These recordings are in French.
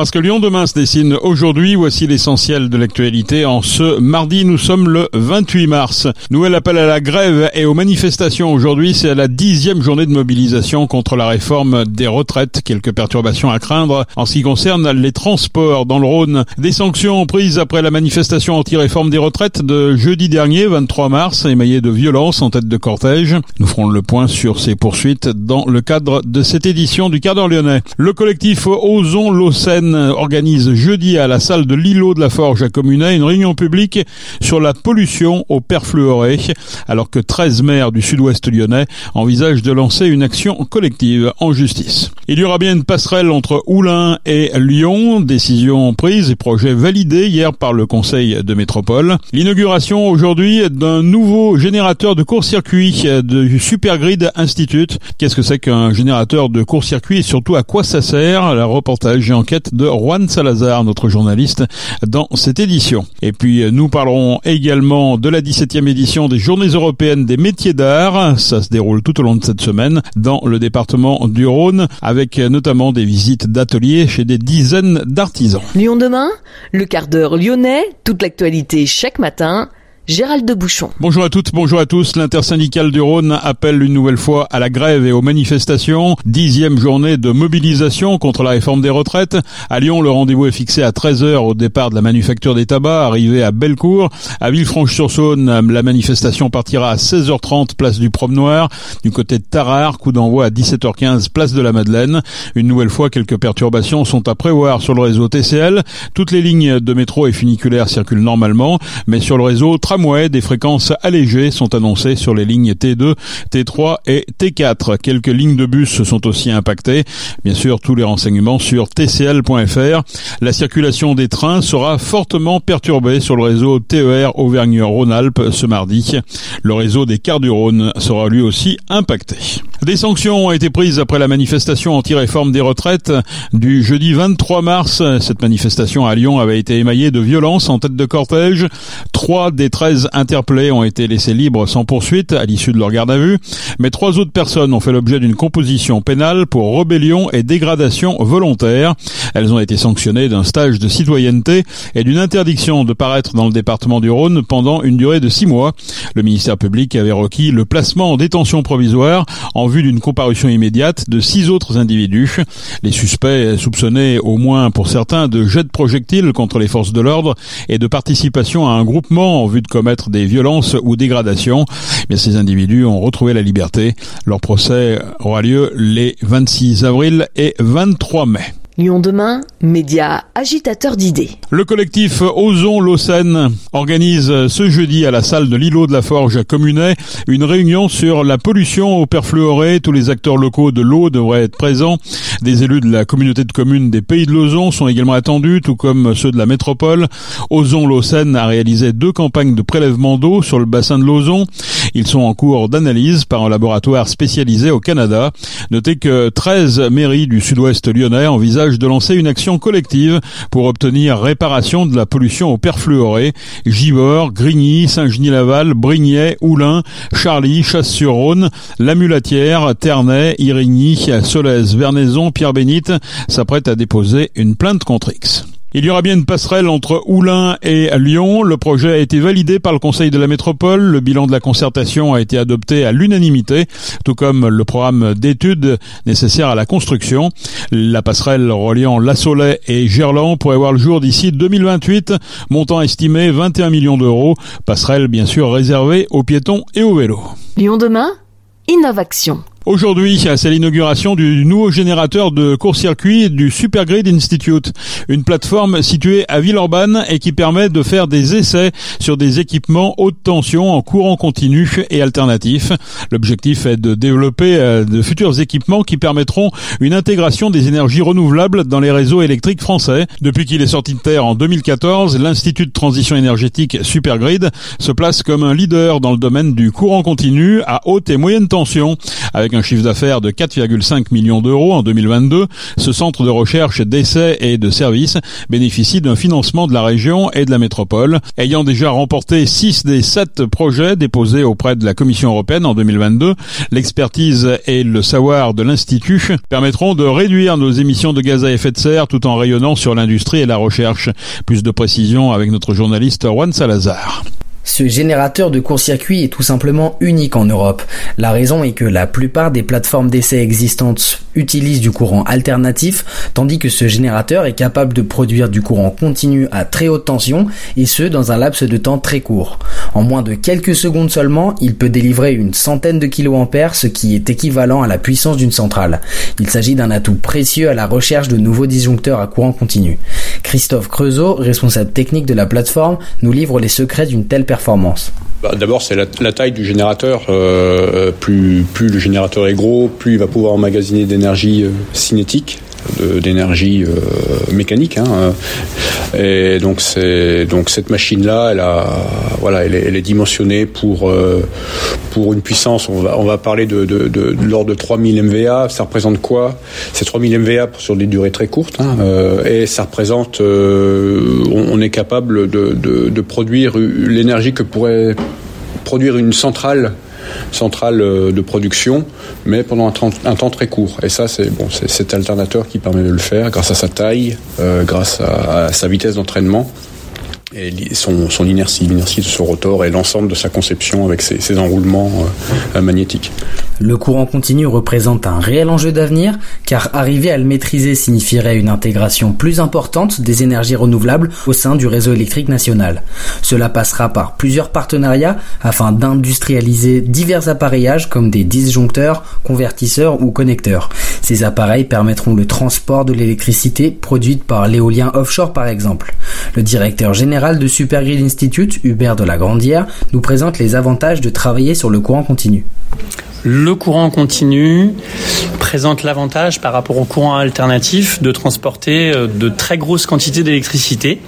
Parce que Lyon demain se dessine aujourd'hui, voici l'essentiel de l'actualité. En ce mardi, nous sommes le 28 mars. Nouvel appel à la grève et aux manifestations aujourd'hui. C'est la dixième journée de mobilisation contre la réforme des retraites. Quelques perturbations à craindre en ce qui concerne les transports dans le Rhône. Des sanctions prises après la manifestation anti-réforme des retraites de jeudi dernier, 23 mars, émaillées de violence en tête de cortège. Nous ferons le point sur ces poursuites dans le cadre de cette édition du quart d'heure lyonnais. Le collectif Osons organise jeudi à la salle de l'îlot de la Forge à Communet une réunion publique sur la pollution au perfluoré, alors que 13 maires du sud-ouest lyonnais envisagent de lancer une action collective en justice. Il y aura bien une passerelle entre Oulin et Lyon, décision prise et projet validé hier par le conseil de métropole. L'inauguration aujourd'hui d'un nouveau générateur de court-circuit du Supergrid Institute. Qu'est-ce que c'est qu'un générateur de court-circuit et surtout à quoi ça sert? La reportage et enquête Juan Salazar, notre journaliste, dans cette édition. Et puis nous parlerons également de la 17e édition des Journées européennes des métiers d'art. Ça se déroule tout au long de cette semaine dans le département du Rhône, avec notamment des visites d'ateliers chez des dizaines d'artisans. Lyon demain, le quart d'heure lyonnais, toute l'actualité chaque matin Gérald de Bouchon. Bonjour à toutes, bonjour à tous. L'intersyndicale du Rhône appelle une nouvelle fois à la grève et aux manifestations. Dixième journée de mobilisation contre la réforme des retraites. À Lyon, le rendez-vous est fixé à 13h au départ de la manufacture des tabacs, arrivé à Bellecour. À Villefranche-sur-Saône, la manifestation partira à 16h30, place du Promenoir. Du côté de Tarare, coup d'envoi à 17h15, place de la Madeleine. Une nouvelle fois, quelques perturbations sont à prévoir sur le réseau TCL. Toutes les lignes de métro et funiculaires circulent normalement, mais sur le réseau des fréquences allégées sont annoncées sur les lignes T2, T3 et T4. Quelques lignes de bus sont aussi impactées. Bien sûr, tous les renseignements sur tcl.fr. La circulation des trains sera fortement perturbée sur le réseau TER Auvergne-Rhône-Alpes ce mardi. Le réseau des quarts du Rhône sera lui aussi impacté. Des sanctions ont été prises après la manifestation anti-réforme des retraites du jeudi 23 mars. Cette manifestation à Lyon avait été émaillée de violence en tête de cortège. Trois des 13 interpellés ont été laissés libres sans poursuite à l'issue de leur garde à vue, mais trois autres personnes ont fait l'objet d'une composition pénale pour rébellion et dégradation volontaire. Elles ont été sanctionnées d'un stage de citoyenneté et d'une interdiction de paraître dans le département du Rhône pendant une durée de six mois. Le ministère public avait requis le placement en détention provisoire en vue d'une comparution immédiate de six autres individus. Les suspects soupçonnés au moins pour certains de jet de projectiles contre les forces de l'ordre et de participation à un groupement en vue de commettre des violences ou dégradations. Mais ces individus ont retrouvé la liberté. Leur procès aura lieu les 26 avril et 23 mai. Lyon demain, média agitateur d'idées. Le collectif Osons l'Ocène organise ce jeudi à la salle de l'îlot de la Forge à Communet une réunion sur la pollution au perfluoré. Tous les acteurs locaux de l'eau devraient être présents. Des élus de la communauté de communes des Pays de l'Ozon sont également attendus, tout comme ceux de la métropole. Ozon l'Ocène a réalisé deux campagnes de prélèvement d'eau sur le bassin de l'Ozon. Ils sont en cours d'analyse par un laboratoire spécialisé au Canada. Notez que 13 mairies du sud-ouest lyonnais envisagent de lancer une action collective pour obtenir réparation de la pollution au perfluoré. Givors, Grigny, Saint-Genis-Laval, Brignais, Oulin, Charlie, Chasse-sur-Rhône, La Mulatière, Ternay, Irigny, Solèze, Vernaison, Pierre-Bénite s'apprêtent à déposer une plainte contre X. Il y aura bien une passerelle entre Oulin et Lyon. Le projet a été validé par le Conseil de la métropole. Le bilan de la concertation a été adopté à l'unanimité, tout comme le programme d'études nécessaire à la construction. La passerelle reliant La Soleil et Gerland pourrait voir le jour d'ici 2028, montant estimé 21 millions d'euros. Passerelle bien sûr réservée aux piétons et aux vélos. Lyon demain, Innovation. Aujourd'hui, c'est l'inauguration du nouveau générateur de court-circuit du Supergrid Institute, une plateforme située à Villeurbanne et qui permet de faire des essais sur des équipements haute tension en courant continu et alternatif. L'objectif est de développer euh, de futurs équipements qui permettront une intégration des énergies renouvelables dans les réseaux électriques français. Depuis qu'il est sorti de terre en 2014, l'Institut de transition énergétique Supergrid se place comme un leader dans le domaine du courant continu à haute et moyenne tension avec un un chiffre d'affaires de 4,5 millions d'euros en 2022, ce centre de recherche, d'essais et de services bénéficie d'un financement de la région et de la métropole, ayant déjà remporté 6 des 7 projets déposés auprès de la Commission européenne en 2022. L'expertise et le savoir de l'Institut permettront de réduire nos émissions de gaz à effet de serre tout en rayonnant sur l'industrie et la recherche. Plus de précisions avec notre journaliste Juan Salazar. Ce générateur de court-circuit est tout simplement unique en Europe. La raison est que la plupart des plateformes d'essai existantes utilisent du courant alternatif, tandis que ce générateur est capable de produire du courant continu à très haute tension, et ce dans un laps de temps très court. En moins de quelques secondes seulement, il peut délivrer une centaine de kiloampères, ce qui est équivalent à la puissance d'une centrale. Il s'agit d'un atout précieux à la recherche de nouveaux disjoncteurs à courant continu. Christophe Creusot, responsable technique de la plateforme, nous livre les secrets d'une telle bah, D'abord, c'est la, taille du générateur. Euh, plus, plus le générateur est gros, plus il va pouvoir emmagasiner d'énergie euh, cinétique d'énergie euh, mécanique. Hein. Et donc donc cette machine là, elle voilà, elle est, dimensionnée pour euh, pour une puissance. On va on va parler de, de, de, l'ordre de 3000 MVA. Ça représente quoi? C'est 3000 MVA sur des durées très courtes. Hein. Euh, et ça représente, on, on, est capable de, de produire l'énergie que pourrait produire une centrale centrale euh, de production, mais pendant un, temps très court. Et ça, c'est bon, cet alternateur qui permet de le faire grâce à sa taille, euh, grâce à sa vitesse d'entraînement et son, inertie, l'inertie de son rotor et l'ensemble de sa conception avec ses, ses enroulements euh, magnétiques. Le courant continu représente un réel enjeu d'avenir, car arriver à le maîtriser signifierait une intégration plus importante des énergies renouvelables au sein du réseau électrique national. Cela passera par plusieurs partenariats afin d'industrialiser divers appareillages comme des disjoncteurs, convertisseurs ou connecteurs. Ces appareils permettront le transport de l'électricité produite par l'éolien offshore par exemple. Le directeur général de Supergrid Institute, Hubert de la Grandière, nous présente les avantages de travailler sur le courant continu. Le courant continu présente l'avantage par rapport au courant alternatif de transporter euh, de très grosses quantités d'électricité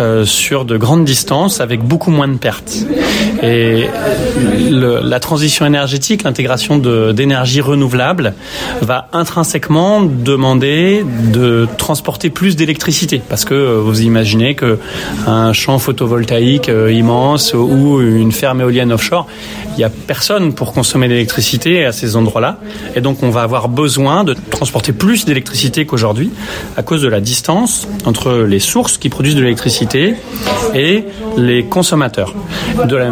euh, sur de grandes distances avec beaucoup moins de pertes. Et le, la transition énergétique, l'intégration d'énergie renouvelable va intrinsèquement demander de transporter plus d'électricité parce que euh, vous imaginez que un champ photovoltaïque immense ou une ferme éolienne offshore, il n'y a personne pour consommer l'électricité à ces endroits-là. Et donc on va avoir besoin de transporter plus d'électricité qu'aujourd'hui à cause de la distance entre les sources qui produisent de l'électricité et les consommateurs. De la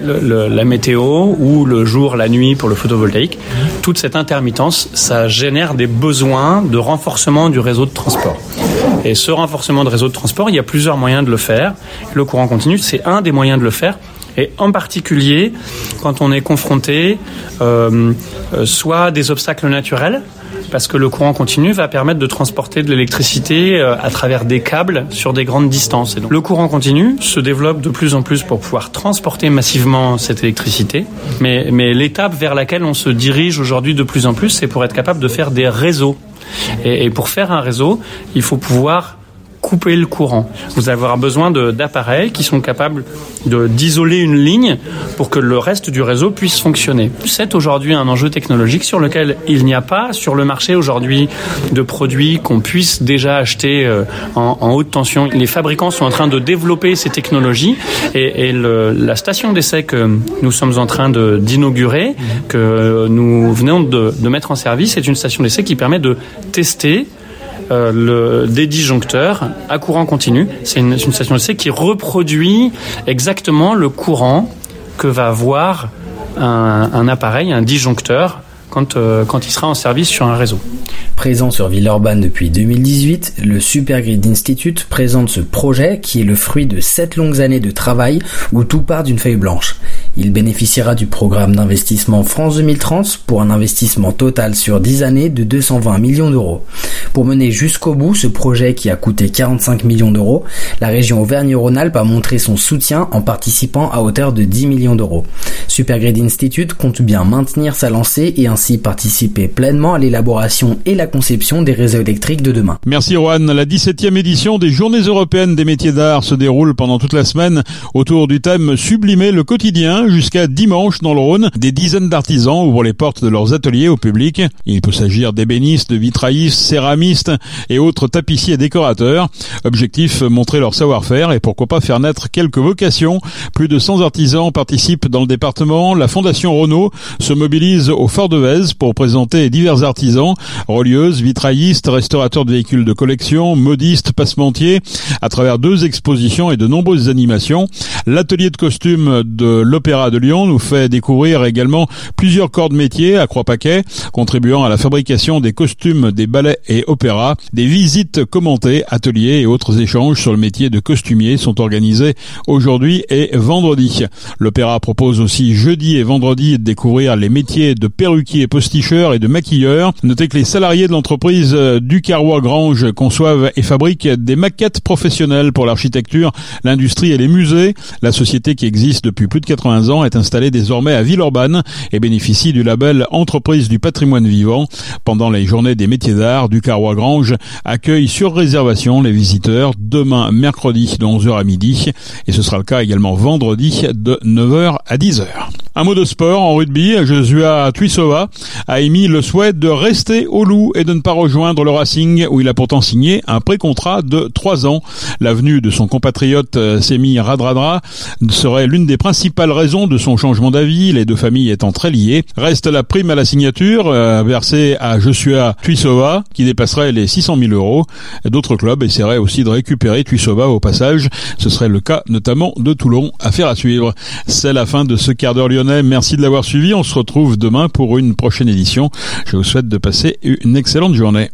la météo ou le jour, la nuit pour le photovoltaïque, toute cette intermittence, ça génère des besoins de renforcement du réseau de transport. Et ce renforcement de réseau de transport, il y a plusieurs moyens de le faire. Le courant continu, c'est un des moyens de le faire et en particulier quand on est confronté euh, euh, soit des obstacles naturels, parce que le courant continu va permettre de transporter de l'électricité euh, à travers des câbles sur des grandes distances. Et donc, le courant continu se développe de plus en plus pour pouvoir transporter massivement cette électricité, mais, mais l'étape vers laquelle on se dirige aujourd'hui de plus en plus, c'est pour être capable de faire des réseaux. Et, et pour faire un réseau, il faut pouvoir couper le courant. Vous avoir besoin d'appareils qui sont capables d'isoler une ligne pour que le reste du réseau puisse fonctionner. C'est aujourd'hui un enjeu technologique sur lequel il n'y a pas sur le marché aujourd'hui de produits qu'on puisse déjà acheter euh, en, haute tension. Les fabricants sont en train de développer ces technologies et, la station d'essai que nous sommes en train d'inaugurer, que nous venons de, de mettre en service, est une station d'essai qui permet de tester le, des disjoncteurs à courant continu. C'est une, une station d'essai qui reproduit exactement le courant que va avoir un, un appareil, un disjoncteur, quand, euh, quand il sera en service sur un réseau. Présent sur Villeurbanne depuis 2018, le Supergrid Institute présente ce projet qui est le fruit de sept longues années de travail où tout part d'une feuille blanche. Il bénéficiera du programme d'investissement France 2030 pour un investissement total sur 10 années de 220 millions d'euros. Pour mener jusqu'au bout ce projet qui a coûté 45 millions d'euros, la région Auvergne-Rhône-Alpes a montré son soutien en participant à hauteur de 10 millions d'euros. Supergrid Institute compte bien maintenir sa lancée et ainsi participer pleinement à l'élaboration et la conception des réseaux électriques de demain. Merci Juan. La 17e édition des Journées européennes des métiers d'art se déroule pendant toute la semaine autour du thème Sublimer le quotidien jusqu'à dimanche dans le Rhône. Des dizaines d'artisans ouvrent les portes de leurs ateliers au public. Il peut s'agir d'ébénistes, de vitraillistes, céramistes et autres tapissiers et décorateurs. Objectif, montrer leur savoir-faire et pourquoi pas faire naître quelques vocations. Plus de 100 artisans participent dans le département. La Fondation Renault se mobilise au Fort de Vèze pour présenter divers artisans, relieuses, vitraillistes, restaurateurs de véhicules de collection, modistes, passementiers, à travers deux expositions et de nombreuses animations. L'atelier de costumes de l'Opéra de Lyon nous fait découvrir également plusieurs corps de métier à Croix-Paquet, contribuant à la fabrication des costumes des ballets et opéras. Des visites commentées, ateliers et autres échanges sur le métier de costumier sont organisés aujourd'hui et vendredi. L'Opéra propose aussi jeudi et vendredi de découvrir les métiers de perruquier, posticheur et de maquilleur. Notez que les salariés de l'entreprise du Carrois Grange conçoivent et fabriquent des maquettes professionnelles pour l'architecture, l'industrie et les musées. La société qui existe depuis plus de 80 ans est installée désormais à Villeurbanne et bénéficie du label Entreprise du patrimoine vivant. Pendant les journées des métiers d'art, du Carrois Grange accueille sur réservation les visiteurs demain mercredi de 11h à midi et ce sera le cas également vendredi de 9h à 10h. Un mot de sport en rugby, Joshua Tuisova a émis le souhait de rester au loup et de ne pas rejoindre le Racing où il a pourtant signé un pré-contrat de 3 ans. L'avenue de son compatriote euh, Semi Radradra serait l'une des principales raisons de son changement d'avis, les deux familles étant très liées. Reste la prime à la signature euh, versée à Joshua Tuisova qui dépasserait les 600 000 euros. D'autres clubs essaieraient aussi de récupérer Tuisova au passage. Ce serait le cas notamment de Toulon. Affaire à suivre. C'est la fin de ce quart d'heure lyonnais. Merci de l'avoir suivi. On se retrouve demain pour une prochaine édition. Je vous souhaite de passer une excellente journée.